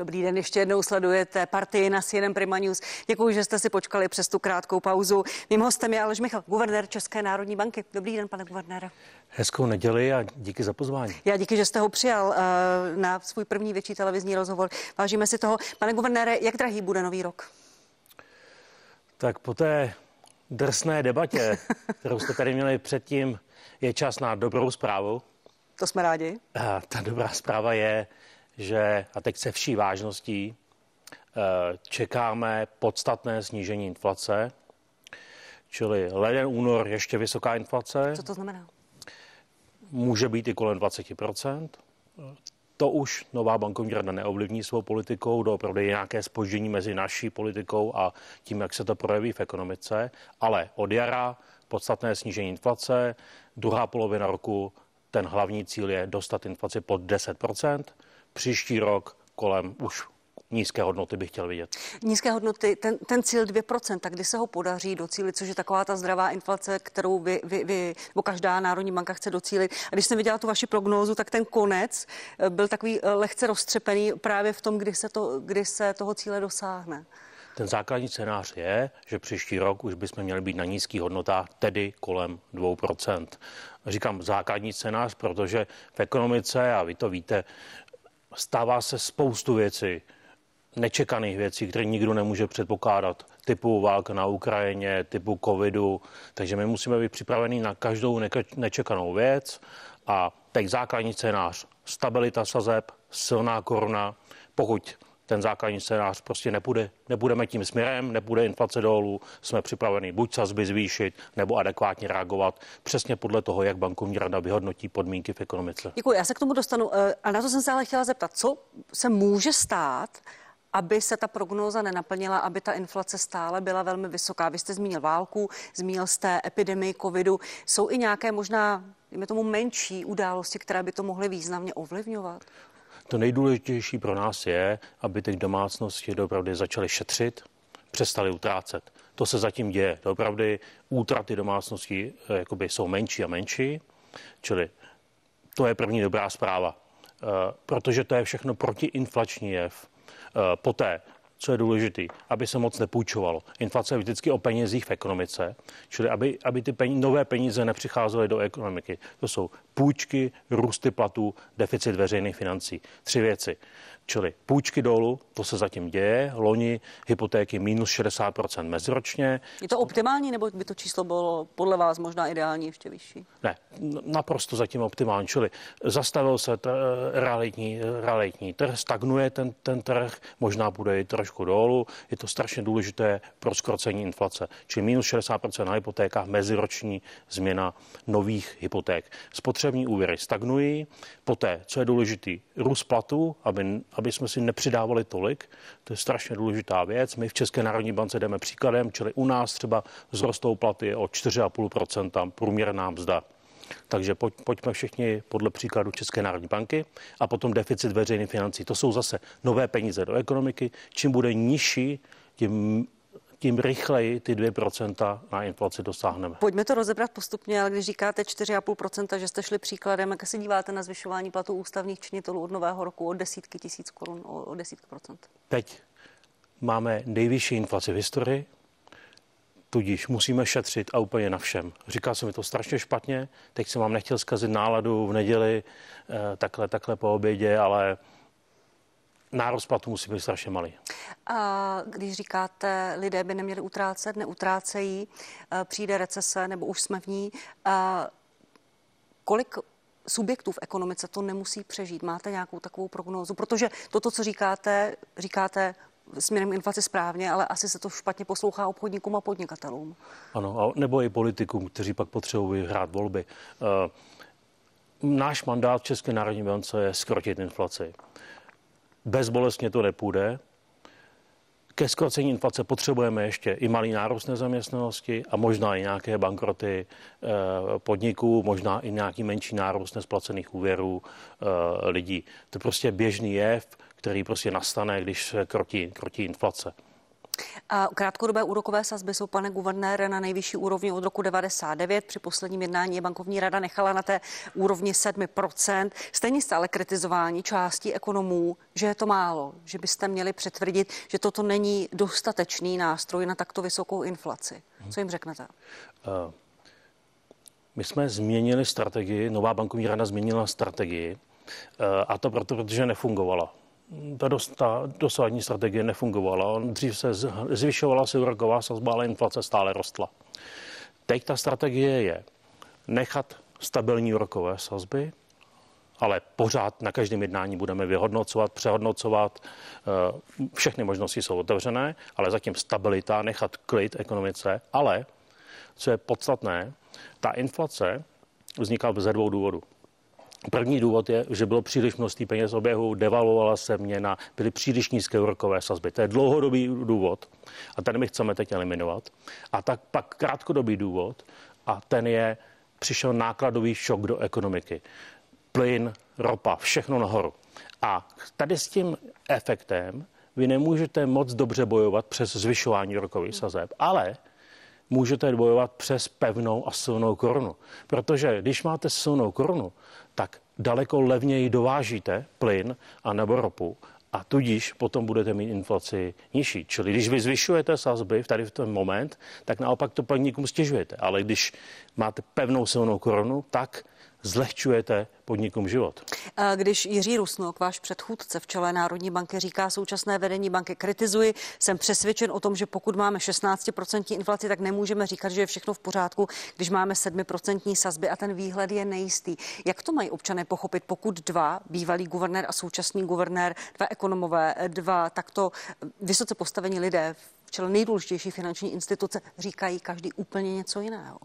Dobrý den, ještě jednou sledujete partii na CNN Prima News. Děkuji, že jste si počkali přes tu krátkou pauzu. Mým hostem je Aleš Michal, guvernér České národní banky. Dobrý den, pane guvernére. Hezkou neděli a díky za pozvání. Já díky, že jste ho přijal eh, na svůj první větší televizní rozhovor. Vážíme si toho. Pane guvernére, jak drahý bude nový rok? Tak po té drsné debatě, kterou jste tady měli předtím, je čas na dobrou zprávu. To jsme rádi. A ta dobrá zpráva je, že, a teď se vší vážností, eh, čekáme podstatné snížení inflace, čili leden, únor ještě vysoká inflace. Co to znamená? Může být i kolem 20%. To už nová bankovní rada neovlivní svou politikou, doopravdy je nějaké spoždění mezi naší politikou a tím, jak se to projeví v ekonomice, ale od jara podstatné snížení inflace, druhá polovina roku ten hlavní cíl je dostat inflaci pod 10%, příští rok kolem už nízké hodnoty bych chtěl vidět. Nízké hodnoty, ten, ten cíl 2%, kdy se ho podaří docílit, což je taková ta zdravá inflace, kterou vy, vy, vy nebo každá národní banka chce docílit. A když jsem viděla tu vaši prognózu, tak ten konec eh, byl takový eh, lehce roztřepený právě v tom, kdy se, to, kdy se toho cíle dosáhne. Ten základní scénář je, že příští rok už bychom měli být na nízkých hodnotách, tedy kolem 2%. Říkám základní scénář, protože v ekonomice, a vy to víte, stává se spoustu věcí, nečekaných věcí, které nikdo nemůže předpokládat, typu válka na Ukrajině, typu covidu, takže my musíme být připraveni na každou nečekanou věc. A teď základní scénář, stabilita sazeb, silná koruna, pokud ten základní scénář prostě nepůjde, nebudeme tím směrem, nebude inflace dolů, jsme připraveni buď sazby zvýšit nebo adekvátně reagovat přesně podle toho, jak bankovní rada vyhodnotí podmínky v ekonomice. Děkuji, já se k tomu dostanu. Eh, a na to jsem se ale chtěla zeptat, co se může stát, aby se ta prognóza nenaplnila, aby ta inflace stále byla velmi vysoká. Vy jste zmínil válku, zmínil jste epidemii covidu. Jsou i nějaké možná, dejme tomu, menší události, které by to mohly významně ovlivňovat? To nejdůležitější pro nás je, aby ty domácnosti opravdu začaly šetřit, přestali utrácet. To se zatím děje. Opravdu útraty domácností eh, jakoby jsou menší a menší, čili to je první dobrá zpráva, eh, protože to je všechno protiinflační jev. Eh, poté co je důležité, aby se moc nepůjčovalo. Inflace je vždycky o penězích v ekonomice, čili aby, aby ty peníze, nové peníze nepřicházely do ekonomiky. To jsou půjčky, růsty platů, deficit veřejných financí. Tři věci. Čili půjčky dolů, to se zatím děje, loni hypotéky minus 60% meziročně. Je to optimální, nebo by to číslo bylo podle vás možná ideální ještě vyšší? Ne, naprosto zatím optimální, čili zastavil se t- realitní, realitní trh, stagnuje ten, ten trh, možná bude i trošku dolů, je to strašně důležité pro skrocení inflace, čili minus 60% na hypotékách, meziroční změna nových hypoték. Spotřební úvěry stagnují, poté, co je důležitý, růst platů, aby, aby jsme si nepřidávali tolik. To je strašně důležitá věc. My v České národní bance jdeme příkladem, čili u nás třeba zrostou platy o 4,5% průměrná mzda. Takže pojď, pojďme všichni podle příkladu České národní banky a potom deficit veřejných financí. To jsou zase nové peníze do ekonomiky. Čím bude nižší, tím tím rychleji ty 2% na inflaci dosáhneme. Pojďme to rozebrat postupně, ale když říkáte 4,5%, že jste šli příkladem, jak se díváte na zvyšování platů ústavních činitelů od nového roku o desítky tisíc korun, o, o desítky procent? Teď máme nejvyšší inflaci v historii, tudíž musíme šetřit a úplně na všem. Říkal jsem mi to strašně špatně, teď jsem vám nechtěl zkazit náladu v neděli, eh, takhle, takhle po obědě, ale nárost platu musí být strašně malý. A když říkáte, lidé by neměli utrácet, neutrácejí, eh, přijde recese nebo už jsme v ní, a kolik subjektů v ekonomice to nemusí přežít? Máte nějakou takovou prognózu? Protože toto, co říkáte, říkáte směrem k inflaci správně, ale asi se to špatně poslouchá obchodníkům a podnikatelům. Ano, nebo i politikům, kteří pak potřebují hrát volby. Eh, náš mandát České národní bance je skrotit inflaci. Bezbolestně to nepůjde. Ke skrocení inflace potřebujeme ještě i malý nárůst nezaměstnanosti a možná i nějaké bankroty eh, podniků, možná i nějaký menší nárůst nesplacených úvěrů eh, lidí. To je prostě běžný jev, který prostě nastane, když se krotí, krotí inflace. Krátkodobé úrokové sazby jsou, pane guvernére, na nejvyšší úrovni od roku 99. Při posledním jednání je bankovní rada nechala na té úrovni 7%. Stejně stále kritizování částí ekonomů, že je to málo, že byste měli přetvrdit, že toto není dostatečný nástroj na takto vysokou inflaci. Co jim řeknete? Uh, my jsme změnili strategii, nová bankovní rada změnila strategii, a to proto, protože nefungovala ta, dost, ta dosávadní strategie nefungovala. Dřív se zvyšovala se úroková sazba, ale inflace stále rostla. Teď ta strategie je nechat stabilní úrokové sazby, ale pořád na každém jednání budeme vyhodnocovat, přehodnocovat. Eh, všechny možnosti jsou otevřené, ale zatím stabilita, nechat klid ekonomice. Ale, co je podstatné, ta inflace vzniká ze dvou důvodů. První důvod je, že bylo příliš množství peněz oběhu, devalvovala se měna, byly příliš nízké úrokové sazby. To je dlouhodobý důvod a ten my chceme teď eliminovat. A tak pak krátkodobý důvod a ten je, přišel nákladový šok do ekonomiky. Plyn, ropa, všechno nahoru. A tady s tím efektem vy nemůžete moc dobře bojovat přes zvyšování rokových sazeb, ale můžete bojovat přes pevnou a silnou korunu. Protože když máte silnou korunu, tak daleko levněji dovážíte plyn a nebo ropu a tudíž potom budete mít inflaci nižší. Čili když vy zvyšujete sazby v tady v ten moment, tak naopak to podnikům stěžujete. Ale když máte pevnou silnou korunu, tak zlehčujete podnikům život. Když Jiří Rusnok, váš předchůdce v čele Národní banky, říká současné vedení banky kritizuji, jsem přesvědčen o tom, že pokud máme 16% inflaci, tak nemůžeme říkat, že je všechno v pořádku, když máme 7% sazby a ten výhled je nejistý. Jak to mají občané pochopit, pokud dva, bývalý guvernér a současný guvernér, dva ekonomové, dva takto vysoce postavení lidé v čele nejdůležitější finanční instituce říkají každý úplně něco jiného?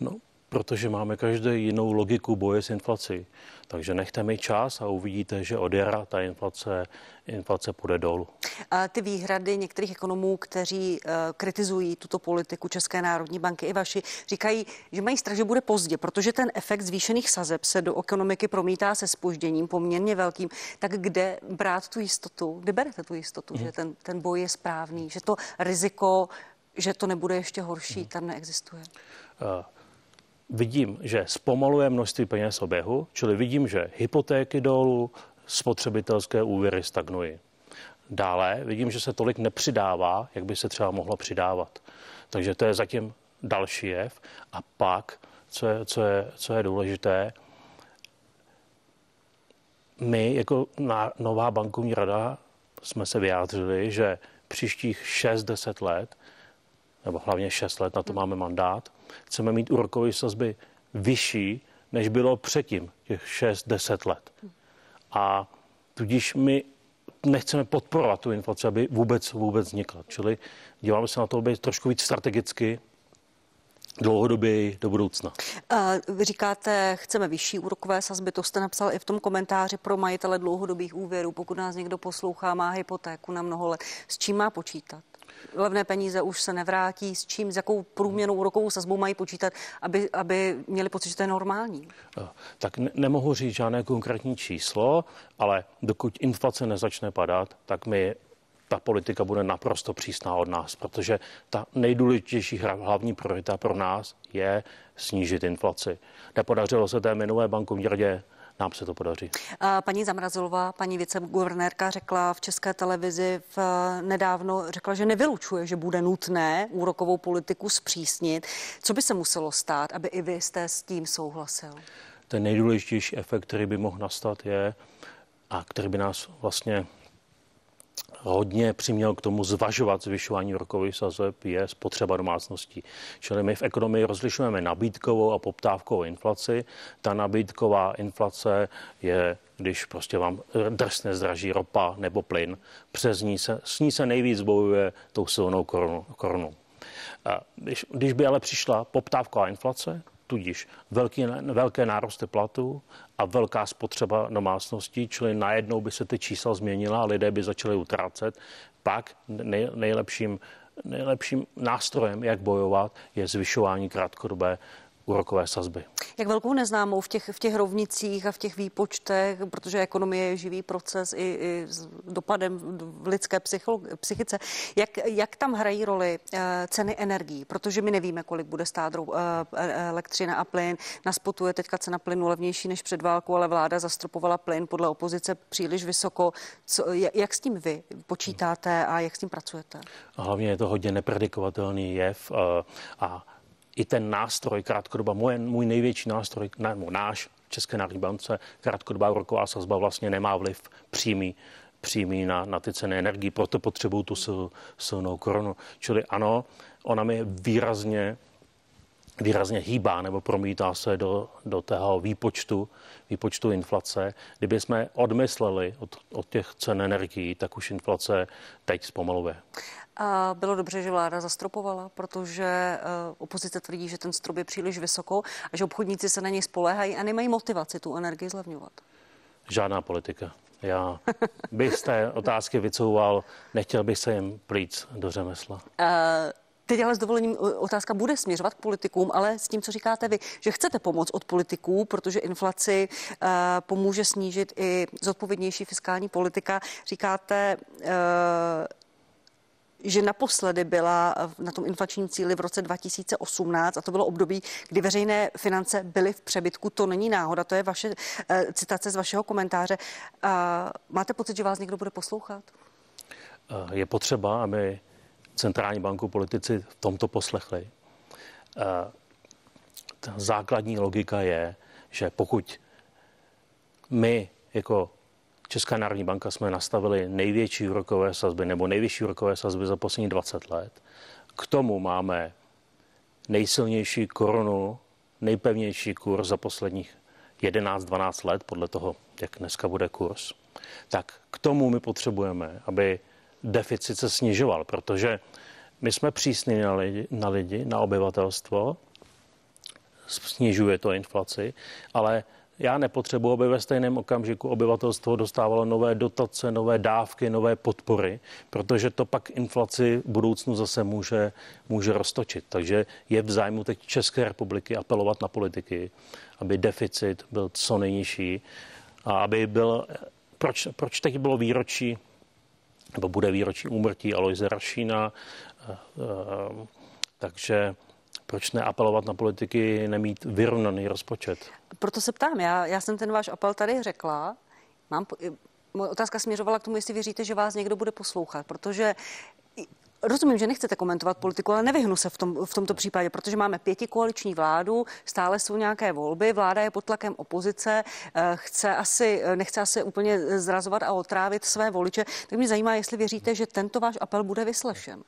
No, protože máme každý jinou logiku boje s inflací. Takže nechte mi čas a uvidíte, že od jara ta inflace, inflace půjde dolů. A ty výhrady některých ekonomů, kteří uh, kritizují tuto politiku České národní banky i vaši, říkají, že mají strach, že bude pozdě, protože ten efekt zvýšených sazeb se do ekonomiky promítá se spožděním poměrně velkým. Tak kde brát tu jistotu? Kde berete tu jistotu, hmm. že ten, ten boj je správný, že to riziko, že to nebude ještě horší, hmm. tam neexistuje? Uh vidím, že zpomaluje množství peněz oběhu, čili vidím, že hypotéky dolů, spotřebitelské úvěry stagnují. Dále vidím, že se tolik nepřidává, jak by se třeba mohlo přidávat. Takže to je zatím další jev. A pak, co je, co je, co je důležité, my jako nová bankovní rada jsme se vyjádřili, že příštích 6-10 let, nebo hlavně 6 let, na to máme mandát, chceme mít úrokové sazby vyšší, než bylo předtím, těch 6-10 let. A tudíž my nechceme podporovat tu inflaci, aby vůbec, vůbec vznikla. Čili díváme se na to být trošku víc strategicky, dlouhodobě do budoucna. Vy říkáte, chceme vyšší úrokové sazby, to jste napsal i v tom komentáři pro majitele dlouhodobých úvěrů. Pokud nás někdo poslouchá, má hypotéku na mnoho let, s čím má počítat? Levné peníze už se nevrátí, s čím, s jakou průměrnou úrokovou sazbou mají počítat, aby, aby měli pocit, že to je normální? Tak ne, nemohu říct žádné konkrétní číslo, ale dokud inflace nezačne padat, tak my ta politika bude naprosto přísná od nás, protože ta nejdůležitější hlavní priorita pro nás je snížit inflaci. Nepodařilo se té minulé bankovní radě nám se to podaří. Paní Zamrazilová, paní viceguvernérka řekla v české televizi v, nedávno, řekla, že nevylučuje, že bude nutné úrokovou politiku zpřísnit. Co by se muselo stát, aby i vy jste s tím souhlasil? Ten nejdůležitější efekt, který by mohl nastat, je, a který by nás vlastně hodně přiměl k tomu zvažovat zvyšování rokových sazeb je spotřeba domácností. Čili my v ekonomii rozlišujeme nabídkovou a poptávkovou inflaci. Ta nabídková inflace je, když prostě vám drsně zdraží ropa nebo plyn, přes ní se, s ní se nejvíc bojuje tou silnou korunu. korunu. Když, když by ale přišla poptávková inflace, tudíž velký, velké nárosty platů a velká spotřeba domácností, čili najednou by se ty čísla změnila a lidé by začali utrácet, pak nej, nejlepším, nejlepším nástrojem, jak bojovat, je zvyšování krátkodobé úrokové sazby. Jak velkou neznámou v těch, v těch rovnicích a v těch výpočtech, protože ekonomie je živý proces i, i s dopadem v lidské psychice, jak, jak tam hrají roli uh, ceny energií, protože my nevíme, kolik bude stát uh, elektřina a plyn. Na spotu je teďka cena plynu levnější než před válkou, ale vláda zastropovala plyn podle opozice příliš vysoko. Co, jak s tím vy počítáte a jak s tím pracujete? A hlavně je to hodně nepredikovatelný jev uh, a i ten nástroj krátkodoba, můj, můj největší nástroj, ne, náš České národní bance, krátkodobá úroková sazba vlastně nemá vliv přímý přímý na, na ty ceny energii, proto potřebují tu sil, silnou korunu. Čili ano, ona mi výrazně výrazně hýbá nebo promítá se do, do tého výpočtu, výpočtu inflace. Kdyby jsme odmysleli od, od těch cen energií, tak už inflace teď zpomaluje. A bylo dobře, že vláda zastropovala, protože eh, opozice tvrdí, že ten strop je příliš vysoko a že obchodníci se na něj spoléhají a nemají motivaci tu energii zlevňovat. Žádná politika. Já bych z té otázky vycouval, nechtěl bych se jim plít do řemesla. Uh... Teď ale s dovolením otázka bude směřovat k politikům, ale s tím, co říkáte vy, že chcete pomoct od politiků, protože inflaci uh, pomůže snížit i zodpovědnější fiskální politika. Říkáte, uh, že naposledy byla na tom inflačním cíli v roce 2018 a to bylo období, kdy veřejné finance byly v přebytku. To není náhoda, to je vaše uh, citace z vašeho komentáře. Uh, máte pocit, že vás někdo bude poslouchat? Je potřeba, aby centrální banku politici v tomto poslechli. Ta základní logika je, že pokud my jako Česká národní banka jsme nastavili největší úrokové sazby nebo nejvyšší úrokové sazby za poslední 20 let. K tomu máme nejsilnější korunu, nejpevnější kurz za posledních 11-12 let, podle toho, jak dneska bude kurz. Tak k tomu my potřebujeme, aby deficit se snižoval, protože my jsme přísní na lidi, na, lidi, na obyvatelstvo, snižuje to inflaci, ale já nepotřebuji, aby ve stejném okamžiku obyvatelstvo dostávalo nové dotace, nové dávky, nové podpory, protože to pak inflaci v budoucnu zase může, může roztočit. Takže je v zájmu teď České republiky apelovat na politiky, aby deficit byl co nejnižší a aby byl, proč, proč teď bylo výročí, nebo bude výročí úmrtí Aloise Rašína, eh, eh, takže proč neapelovat na politiky, nemít vyrovnaný rozpočet? Proto se ptám, já, já jsem ten váš apel tady řekla. Mám, moje otázka směřovala k tomu, jestli věříte, že vás někdo bude poslouchat, protože Rozumím, že nechcete komentovat politiku, ale nevyhnu se v, tom, v tomto případě, protože máme pěti koaliční vládu, stále jsou nějaké volby, vláda je pod tlakem opozice, eh, chce asi, nechce asi úplně zrazovat a otrávit své voliče. Tak mě zajímá, jestli věříte, že tento váš apel bude vyslešen.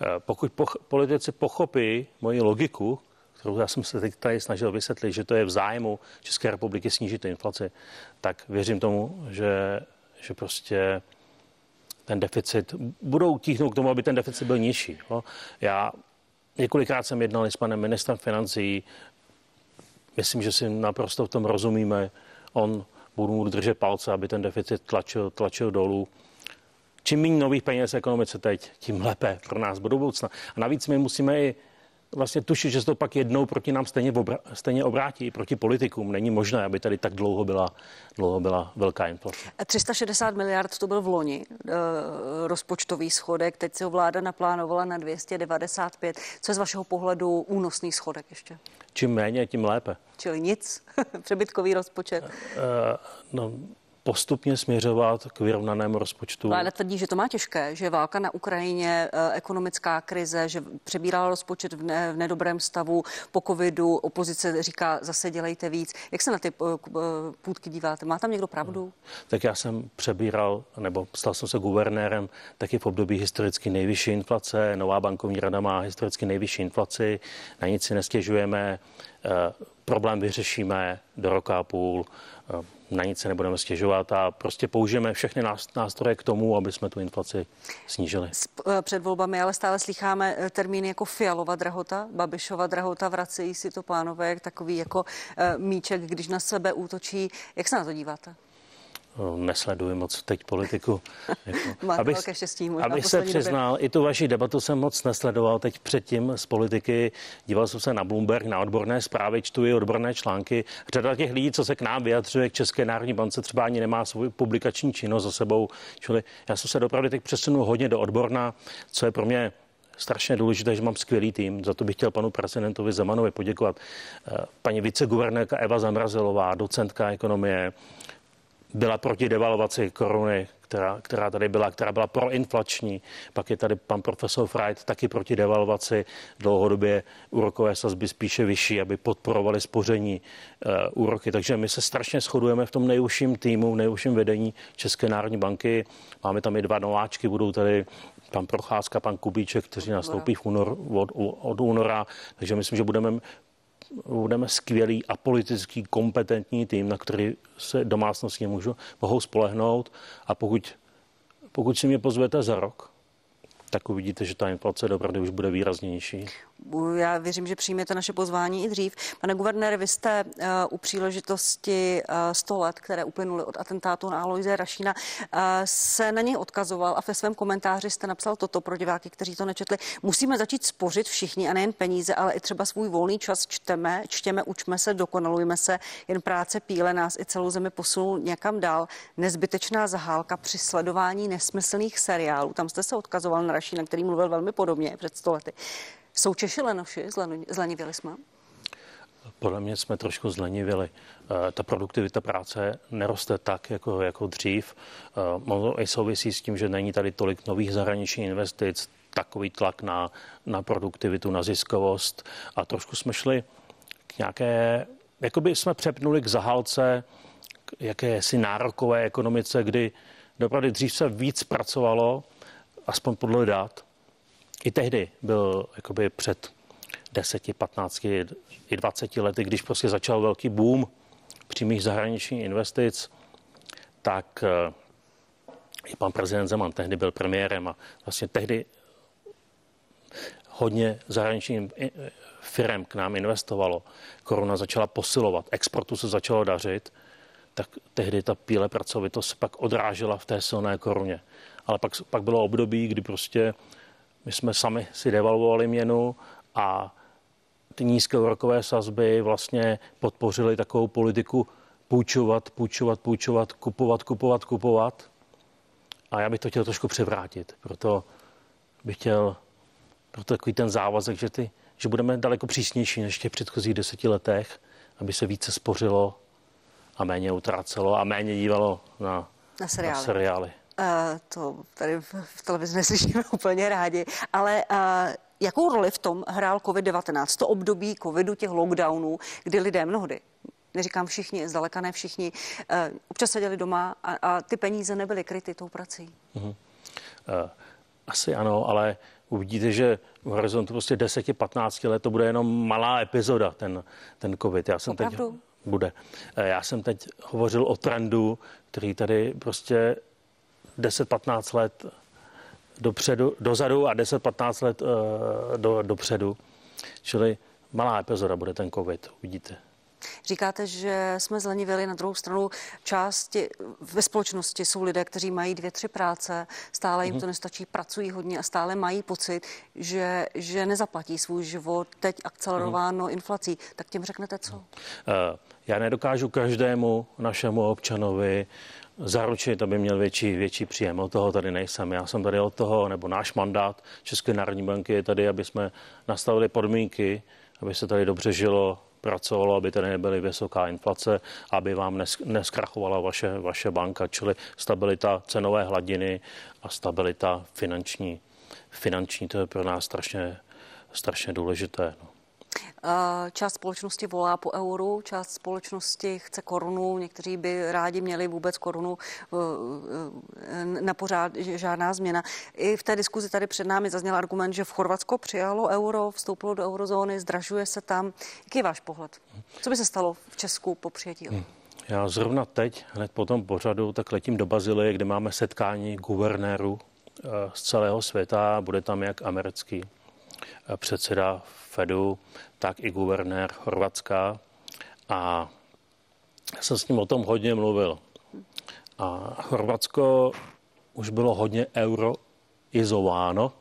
Eh, pokud poch- politici pochopí moji logiku, kterou já jsem se teď tady snažil vysvětlit, že to je v zájmu České republiky snížit inflaci, tak věřím tomu, že, že prostě ten deficit, budou tíhnout k tomu, aby ten deficit byl nižší. Jo. Já několikrát jsem jednal s panem ministrem financí, myslím, že si naprosto v tom rozumíme. On budu držet palce, aby ten deficit tlačil, tlačil dolů čím méně nových peněz ekonomice teď, tím lépe pro nás do budoucna. A navíc my musíme i vlastně tušit, že se to pak jednou proti nám stejně, obra, stejně obrátí, proti politikům. Není možné, aby tady tak dlouho byla, dlouho byla velká inflace. 360 miliard to byl v loni e, rozpočtový schodek, teď se ho vláda naplánovala na 295. Co je z vašeho pohledu únosný schodek ještě? Čím méně, tím lépe. Čili nic, přebytkový rozpočet. E, no, postupně směřovat k vyrovnanému rozpočtu. Vláda tvrdí, že to má těžké, že válka na Ukrajině, eh, ekonomická krize, že přebírala rozpočet v, ne, v nedobrém stavu po covidu. Opozice říká, zase dělejte víc. Jak se na ty eh, eh, půdky díváte? Má tam někdo pravdu? No. Tak já jsem přebíral, nebo stal jsem se guvernérem taky v období historicky nejvyšší inflace. Nová bankovní rada má historicky nejvyšší inflaci. Na nic si nestěžujeme. Problém vyřešíme do roka a půl na nic se nebudeme stěžovat a prostě použijeme všechny nástroje k tomu, aby jsme tu inflaci snížili. Eh, před volbami ale stále slycháme eh, termíny jako Fialova drahota, Babišova drahota, vracejí si to pánové, takový jako eh, míček, když na sebe útočí. Jak se na to díváte? Nesleduji moc teď politiku. Jako, Máte abych, velké štěstí, možná abych se přiznal, době. i tu vaši debatu jsem moc nesledoval teď předtím z politiky. Díval jsem se na Bloomberg, na odborné zprávy, čtu i odborné články. Řada těch lidí, co se k nám vyjadřuje, k České národní bance, třeba ani nemá svou publikační činnost za sebou. Čili já jsem se opravdu teď přesunul hodně do odborná, co je pro mě strašně důležité, že mám skvělý tým. Za to bych chtěl panu prezidentovi Zemanovi poděkovat. Eh, paní viceguvernérka Eva Zamrazilová, docentka ekonomie, byla proti devalvaci koruny, která, která tady byla, která byla proinflační. Pak je tady pan profesor Freud taky proti devalvaci. Dlouhodobě úrokové sazby spíše vyšší, aby podporovali spoření uh, úroky. Takže my se strašně shodujeme v tom nejužším týmu, v nejužším vedení České národní banky. Máme tam i dva nováčky, budou tady pan Procházka, pan Kubíček, kteří nastoupí v únor, od, od února. Takže myslím, že budeme budeme skvělý a politický kompetentní tým, na který se domácnosti můžu, mohou spolehnout a pokud, pokud si mě pozvete za rok, tak uvidíte, že ta inflace opravdu už bude výraznější. Já věřím, že přijměte naše pozvání i dřív. Pane guvernére, vy jste uh, u příležitosti uh, 100 let, které uplynuly od atentátu na Aloise Rašína, uh, se na něj odkazoval a ve svém komentáři jste napsal toto pro diváky, kteří to nečetli. Musíme začít spořit všichni a nejen peníze, ale i třeba svůj volný čas čteme, čtěme, učme se, dokonalujme se. Jen práce píle nás i celou zemi posunul někam dál. Nezbytečná zahálka při sledování nesmyslných seriálů. Tam jste se odkazoval na Rašína, který mluvil velmi podobně před 100 lety. Jsou Češi lenoši? Zlenivěli jsme? Podle mě jsme trošku zlenivěli. Eh, ta produktivita práce neroste tak, jako, jako dřív. Eh, Možná i souvisí s tím, že není tady tolik nových zahraničních investic, takový tlak na, na produktivitu, na ziskovost a trošku jsme šli k nějaké, jako by jsme přepnuli k zahálce, k jakési nárokové ekonomice, kdy opravdu dřív se víc pracovalo, aspoň podle dat, i tehdy byl jakoby před 10, 15 i 20 lety, když prostě začal velký boom přímých zahraničních investic, tak eh, i pan prezident Zeman tehdy byl premiérem a vlastně tehdy hodně zahraničních firm k nám investovalo. Koruna začala posilovat, exportu se začalo dařit, tak tehdy ta píle pracovitost pak odrážela v té silné koruně. Ale pak, pak bylo období, kdy prostě my jsme sami si devalvovali měnu a ty nízké úrokové sazby vlastně podpořily takovou politiku půjčovat, půjčovat, půjčovat, kupovat, kupovat, kupovat. A já bych to chtěl trošku převrátit. Proto bych chtěl proto takový ten závazek, že, ty, že budeme daleko přísnější než v těch předchozích deseti letech, aby se více spořilo a méně utrácelo a méně dívalo na, na seriály. Na seriály. To tady v televizi neslyšíme úplně rádi, ale uh, jakou roli v tom hrál COVID-19, to období covidu, těch lockdownů, kdy lidé mnohdy neříkám všichni, zdaleka ne všichni, uh, občas seděli doma a, a ty peníze nebyly kryty tou prací. Uh, asi ano, ale uvidíte, že v horizontu prostě 10-15 let to bude jenom malá epizoda, ten, ten covid. Já jsem Opravdu? teď bude. Já jsem teď hovořil o trendu, který tady prostě 10-15 let dopředu, dozadu a 10-15 let uh, do, dopředu. Čili malá epizoda bude ten covid, uvidíte. Říkáte, že jsme zlenivěli na druhou stranu části ve společnosti jsou lidé, kteří mají dvě, tři práce, stále jim to nestačí, pracují hodně a stále mají pocit, že, že nezaplatí svůj život teď akcelerováno mm-hmm. inflací. Tak těm řeknete co? Uh, já nedokážu každému našemu občanovi zaručit, aby měl větší, větší příjem. Od toho tady nejsem. Já jsem tady od toho, nebo náš mandát České národní banky je tady, aby jsme nastavili podmínky, aby se tady dobře žilo, pracovalo, aby tady nebyly vysoká inflace, aby vám neskrachovala vaše, vaše banka, čili stabilita cenové hladiny a stabilita finanční. Finanční to je pro nás strašně, strašně důležité. No. Část společnosti volá po euru, část společnosti chce korunu, někteří by rádi měli vůbec korunu eh, eh, na pořád žádná změna. I v té diskuzi tady před námi zazněl argument, že v Chorvatsko přijalo euro, vstoupilo do eurozóny, zdražuje se tam. Jaký je váš pohled? Co by se stalo v Česku po přijetí? Hmm. Já zrovna teď, hned po tom pořadu, tak letím do Bazilie, kde máme setkání guvernérů eh, z celého světa. Bude tam jak americký předseda Fedu, tak i guvernér Chorvatska. A jsem s ním o tom hodně mluvil. A Chorvatsko už bylo hodně euroizováno,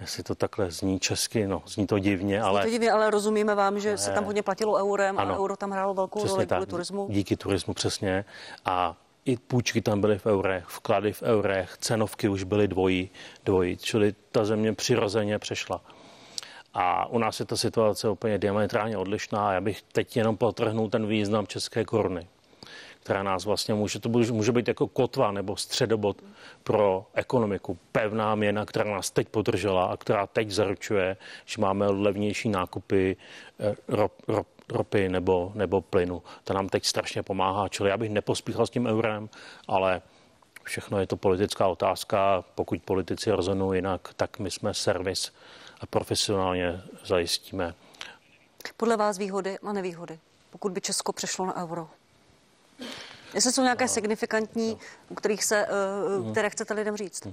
jestli to takhle zní česky, no, zní to divně, zní ale... to divně, ale rozumíme vám, že ne. se tam hodně platilo eurem ano, a euro tam hrálo velkou roli kvůli turismu. Díky turismu, přesně. A i půjčky tam byly v eurech, vklady v eurech, cenovky už byly dvojí, dvojí, čili ta země přirozeně přešla. A u nás je ta situace úplně diametrálně odlišná. Já bych teď jenom potrhnul ten význam české koruny která nás vlastně může, to může být jako kotva nebo středobod pro ekonomiku. Pevná měna, která nás teď podržela a která teď zaručuje, že máme levnější nákupy eh, rop, rop, ropy nebo, nebo plynu. To nám teď strašně pomáhá, čili já bych nepospíchal s tím eurem, ale všechno je to politická otázka. Pokud politici rozhodnou jinak, tak my jsme servis a profesionálně zajistíme. Podle vás výhody a nevýhody, pokud by Česko přešlo na euro? Jestli jsou nějaké no. signifikantní, u kterých se, uh, které chcete lidem říct?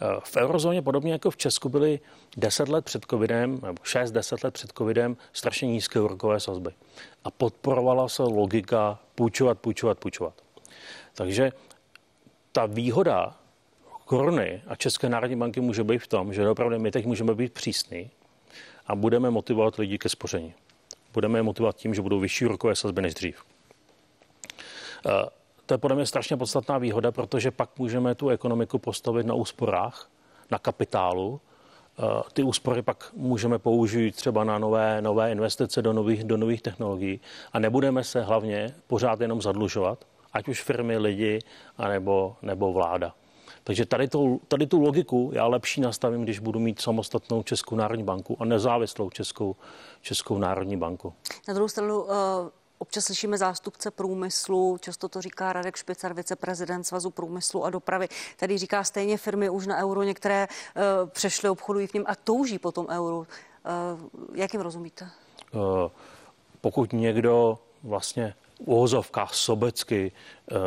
Hmm. V eurozóně, podobně jako v Česku, byly 10 let před covidem, nebo 6-10 let před covidem, strašně nízké úrokové sazby. A podporovala se logika půjčovat, půjčovat, půjčovat. Takže ta výhoda koruny a České národní banky může být v tom, že opravdu my teď můžeme být přísní a budeme motivovat lidi ke spoření. Budeme je motivovat tím, že budou vyšší úrokové sazby než dřív. Eh, to je podle mě strašně podstatná výhoda, protože pak můžeme tu ekonomiku postavit na úsporách, na kapitálu. Eh, ty úspory pak můžeme použít třeba na nové, nové investice do nových, do nových technologií a nebudeme se hlavně pořád jenom zadlužovat, ať už firmy, lidi, anebo, nebo vláda. Takže tady, to, tady tu logiku já lepší nastavím, když budu mít samostatnou Českou národní banku a nezávislou Českou, Českou národní banku. Na druhou stranu, uh Občas slyšíme zástupce průmyslu, často to říká Radek Špicar, viceprezident Svazu průmyslu a dopravy. Tady říká stejně firmy už na euro, některé uh, přešly, obchodují v něm a touží po tom euro. Uh, jak jim rozumíte? Uh, pokud někdo vlastně v uvozovkách sobecky uh,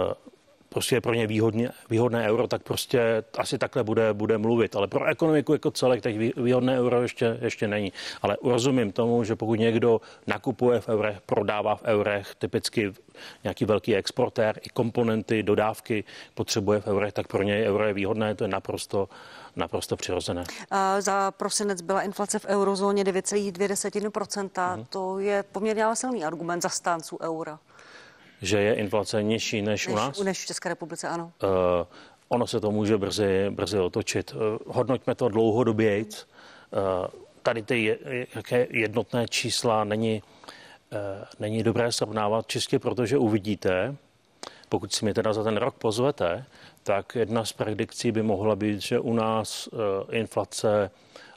prostě je pro ně výhodně, výhodné euro, tak prostě asi takhle bude, bude mluvit. Ale pro ekonomiku jako celek teď výhodné euro ještě, ještě není. Ale rozumím tomu, že pokud někdo nakupuje v eurech, prodává v eurech, typicky nějaký velký exportér, i komponenty, dodávky potřebuje v eurech, tak pro něj euro je výhodné, to je naprosto naprosto přirozené. Za prosinec byla inflace v eurozóně 9,2%. Hmm. To je poměrně silný argument zastánců eura že je inflace nižší než, než u nás? Než v České republice, ano. Uh, ono se to může brzy, brzy otočit. Uh, hodnoťme to dlouhodobě. Uh, tady ty jaké jednotné čísla není, uh, není dobré srovnávat čistě proto, že uvidíte, pokud si mě teda za ten rok pozvete, tak jedna z predikcí by mohla být, že u nás uh, inflace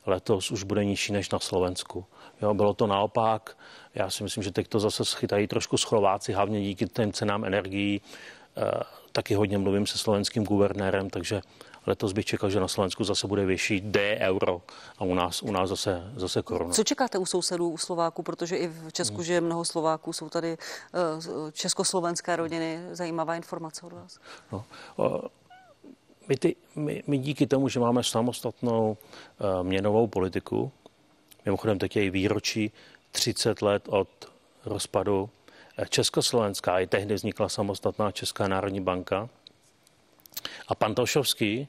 letos už bude nižší než na Slovensku. Jo, bylo to naopak. Já si myslím, že teď to zase schytají trošku Slováci, hlavně díky těm cenám energií. E, taky hodně mluvím se slovenským guvernérem, takže letos bych čekal, že na Slovensku zase bude vyšší D euro a u nás, u nás zase, zase koruna. Co čekáte u sousedů, u Slováků, protože i v Česku hmm. žije mnoho Slováků, jsou tady uh, československé rodiny, zajímavá informace od vás. No, my, ty, my, my díky tomu, že máme samostatnou uh, měnovou politiku, mimochodem teď je výročí 30 let od rozpadu Československá. I tehdy vznikla samostatná Česká národní banka. A pan Tošovský,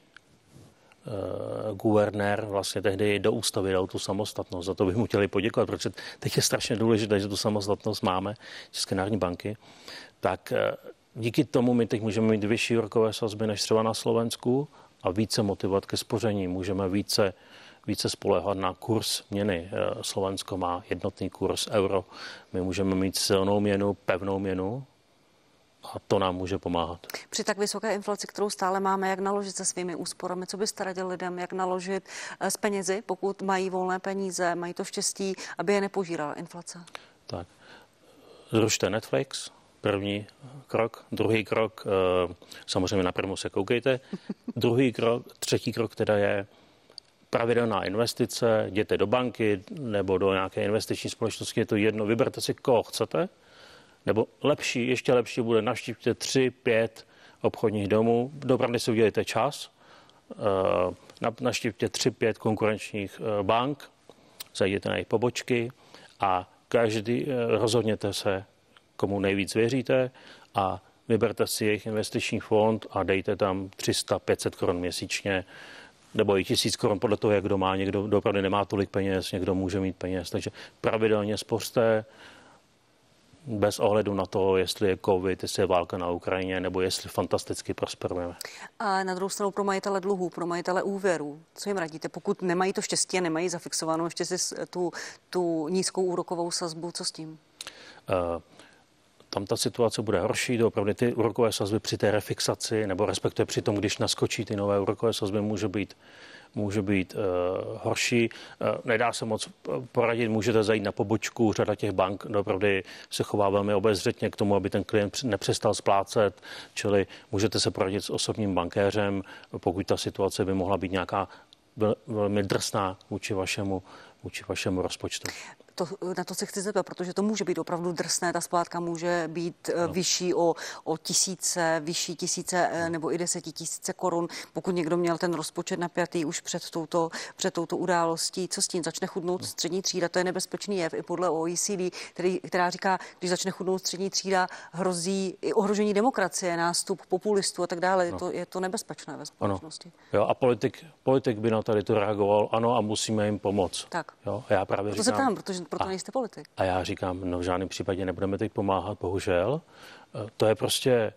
Uh, guvernér vlastně tehdy do ústavy dal tu samostatnost. Za to bych mu chtěli poděkovat, protože teď je strašně důležité, že tu samostatnost máme České národní banky. Tak uh, díky tomu my teď můžeme mít vyšší rokové sazby než třeba na Slovensku a více motivovat ke spoření. Můžeme více více spolehat na kurz měny. Eh, Slovensko má jednotný kurz euro. My můžeme mít silnou měnu, pevnou měnu, a to nám může pomáhat. Při tak vysoké inflaci, kterou stále máme, jak naložit se svými úsporami? Co byste radil lidem, jak naložit eh, s penězi, pokud mají volné peníze, mají to štěstí, aby je nepožírala inflace? Tak, zrušte Netflix, první krok. Druhý krok, eh, samozřejmě na první se koukejte. Druhý krok, třetí krok teda je pravidelná investice, jděte do banky nebo do nějaké investiční společnosti, je to jedno, vyberte si, koho chcete, nebo lepší, ještě lepší bude, navštívte tři, pět obchodních domů, dopravdy si udělejte čas, eh, navštívte tři, pět konkurenčních eh, bank, zajděte na jejich pobočky a každý, eh, rozhodněte se, komu nejvíc věříte a vyberte si jejich investiční fond a dejte tam 300-500 korun měsíčně nebo i tisíc korun podle toho, jak kdo má. Někdo opravdu nemá tolik peněz, někdo může mít peněz. Takže pravidelně spořte bez ohledu na to, jestli je covid, jestli je válka na Ukrajině, nebo jestli fantasticky prosperujeme. A na druhou stranu pro majitele dluhů, pro majitele úvěrů, co jim radíte? Pokud nemají to štěstí a nemají zafixovanou ještě si tu, tu nízkou úrokovou sazbu, co s tím? Uh, tam ta situace bude horší, opravdu ty úrokové sazby při té refixaci, nebo respektive při tom, když naskočí ty nové úrokové sazby, může být může být uh, horší. Uh, nedá se moc poradit, můžete zajít na pobočku, řada těch bank opravdu se chová velmi obezřetně k tomu, aby ten klient nepřestal splácet, čili můžete se poradit s osobním bankéřem, pokud ta situace by mohla být nějaká velmi drsná vůči vašemu, vůči vašemu rozpočtu to, na to se chci zeptat, protože to může být opravdu drsné, ta splátka může být no. vyšší o, o tisíce, vyšší tisíce no. nebo i desetitisíce korun, pokud někdo měl ten rozpočet napjatý už před touto, před touto událostí. Co s tím? Začne chudnout no. střední třída, to je nebezpečný jev i podle OECD, který, která říká, když začne chudnout střední třída, hrozí i ohrožení demokracie, nástup populistů a tak dále. No. Je, to, je to nebezpečné ve společnosti. Ano. Jo, a politik, politik by na tady to reagoval, ano, a musíme jim pomoct. Tak. Jo, já právě to říkám, se ptám, protože proto a, nejste politik. A já říkám, no v žádném případě nebudeme teď pomáhat, bohužel. E, to je prostě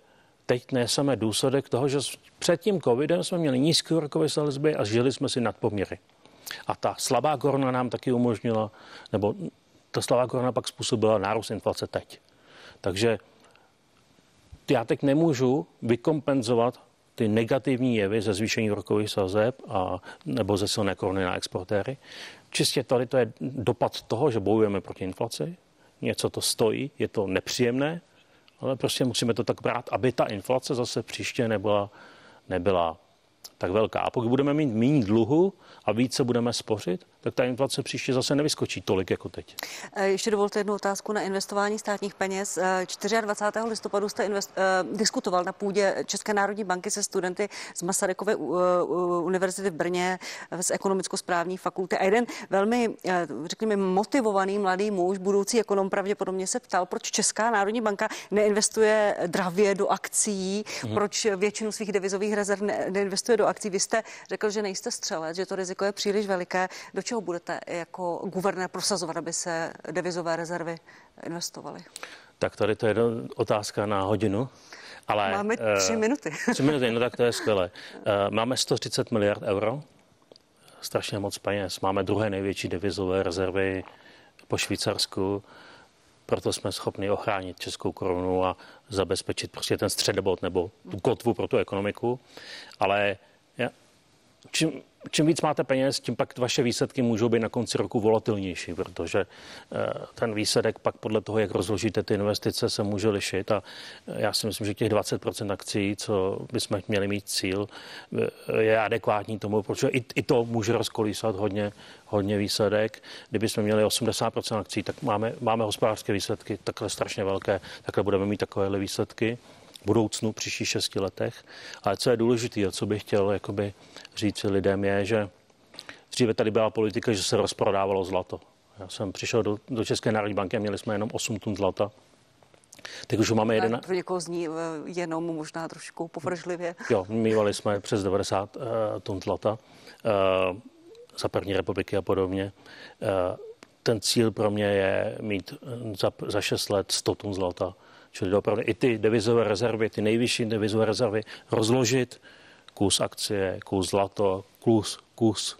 teď neseme důsledek toho, že před tím covidem jsme měli nízké úrokové sazby a žili jsme si nad poměry. A ta slabá koruna nám taky umožnila, nebo ta slabá koruna pak způsobila nárůst inflace teď. Takže já teď nemůžu vykompenzovat ty negativní jevy ze zvýšení úrokových sazeb a, nebo ze silné koruny na exportéry. Čistě tady to je dopad toho, že bojujeme proti inflaci. Něco to stojí, je to nepříjemné, ale prostě musíme to tak brát, aby ta inflace zase příště nebyla, nebyla tak velká. A pokud budeme mít méně dluhu a více budeme spořit, tak ta inflace příště zase nevyskočí tolik jako teď. Eh, ještě dovolte jednu otázku na investování státních peněz. 24. Eh, listopadu jste invest, uh, diskutoval na půdě České národní banky se studenty z Masarykovy uh, univerzity v Brně z ekonomicko-správní fakulty. A jeden velmi, řekněme, motivovaný mladý muž, budoucí ekonom, pravděpodobně se ptal, proč Česká národní banka neinvestuje dravě do akcí, mm. proč většinu svých devizových rezerv ne, neinvestuje do akcí. Vy jste řekl, že nejste střelec, že to riziko je příliš veliké. Do čeho budete jako guvernér prosazovat, aby se devizové rezervy investovaly? Tak tady to je otázka na hodinu. Ale, Máme tři uh, minuty. tři minuty, no tak to je skvělé. Uh, máme 130 miliard euro, strašně moc peněz. Máme druhé největší devizové rezervy po Švýcarsku, proto jsme schopni ochránit českou korunu a zabezpečit prostě ten středobod nebo tu kotvu pro tu ekonomiku. Ale já, čím, čím víc máte peněz, tím pak vaše výsledky můžou být na konci roku volatilnější, protože eh, ten výsledek pak podle toho, jak rozložíte ty investice, se může lišit. A já si myslím, že těch 20% akcí, co bychom měli mít cíl, eh, je adekvátní tomu, protože i, i to může rozkolísat hodně, hodně výsledek. Kdyby jsme měli 80% akcí, tak máme, máme hospodářské výsledky takhle strašně velké, takhle budeme mít takovéhle výsledky budoucnu, příštích šesti letech. Ale co je důležité a co bych chtěl jakoby říct lidem je, že dříve tady byla politika, že se rozprodávalo zlato. Já jsem přišel do, do České národní banky a měli jsme jenom 8 tun zlata. Teď už máme jeden. Pro někoho zní eh, jenom možná trošku povržlivě. Jo, mývali jsme přes 90 uh, eh, tun zlata uh, za první republiky a podobně. Uh, ten cíl pro mě je mít za, za 6 let 100 tun zlata Čili opravdu i ty devizové rezervy, ty nejvyšší devizové rezervy rozložit, kus akcie, kus zlato, kus, kus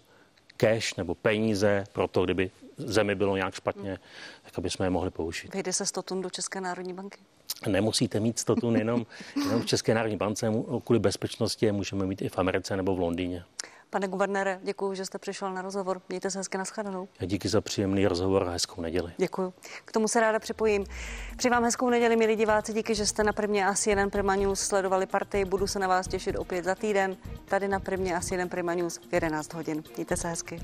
cash nebo peníze pro to, kdyby zemi bylo nějak špatně, tak aby jsme je mohli použít. Vejde se 100 tun do České národní banky? Nemusíte mít 100 tun jenom, jenom v České národní bance, kvůli bezpečnosti je můžeme mít i v Americe nebo v Londýně. Pane guvernére, děkuji, že jste přišel na rozhovor. Mějte se hezky nashledanou. A díky za příjemný rozhovor a hezkou neděli. Děkuji. K tomu se ráda připojím. Při vám hezkou neděli, milí diváci, díky, že jste na prvně asi jeden Prima News sledovali partii. Budu se na vás těšit opět za týden. Tady na prvně asi jeden Prima News v 11 hodin. Mějte se hezky.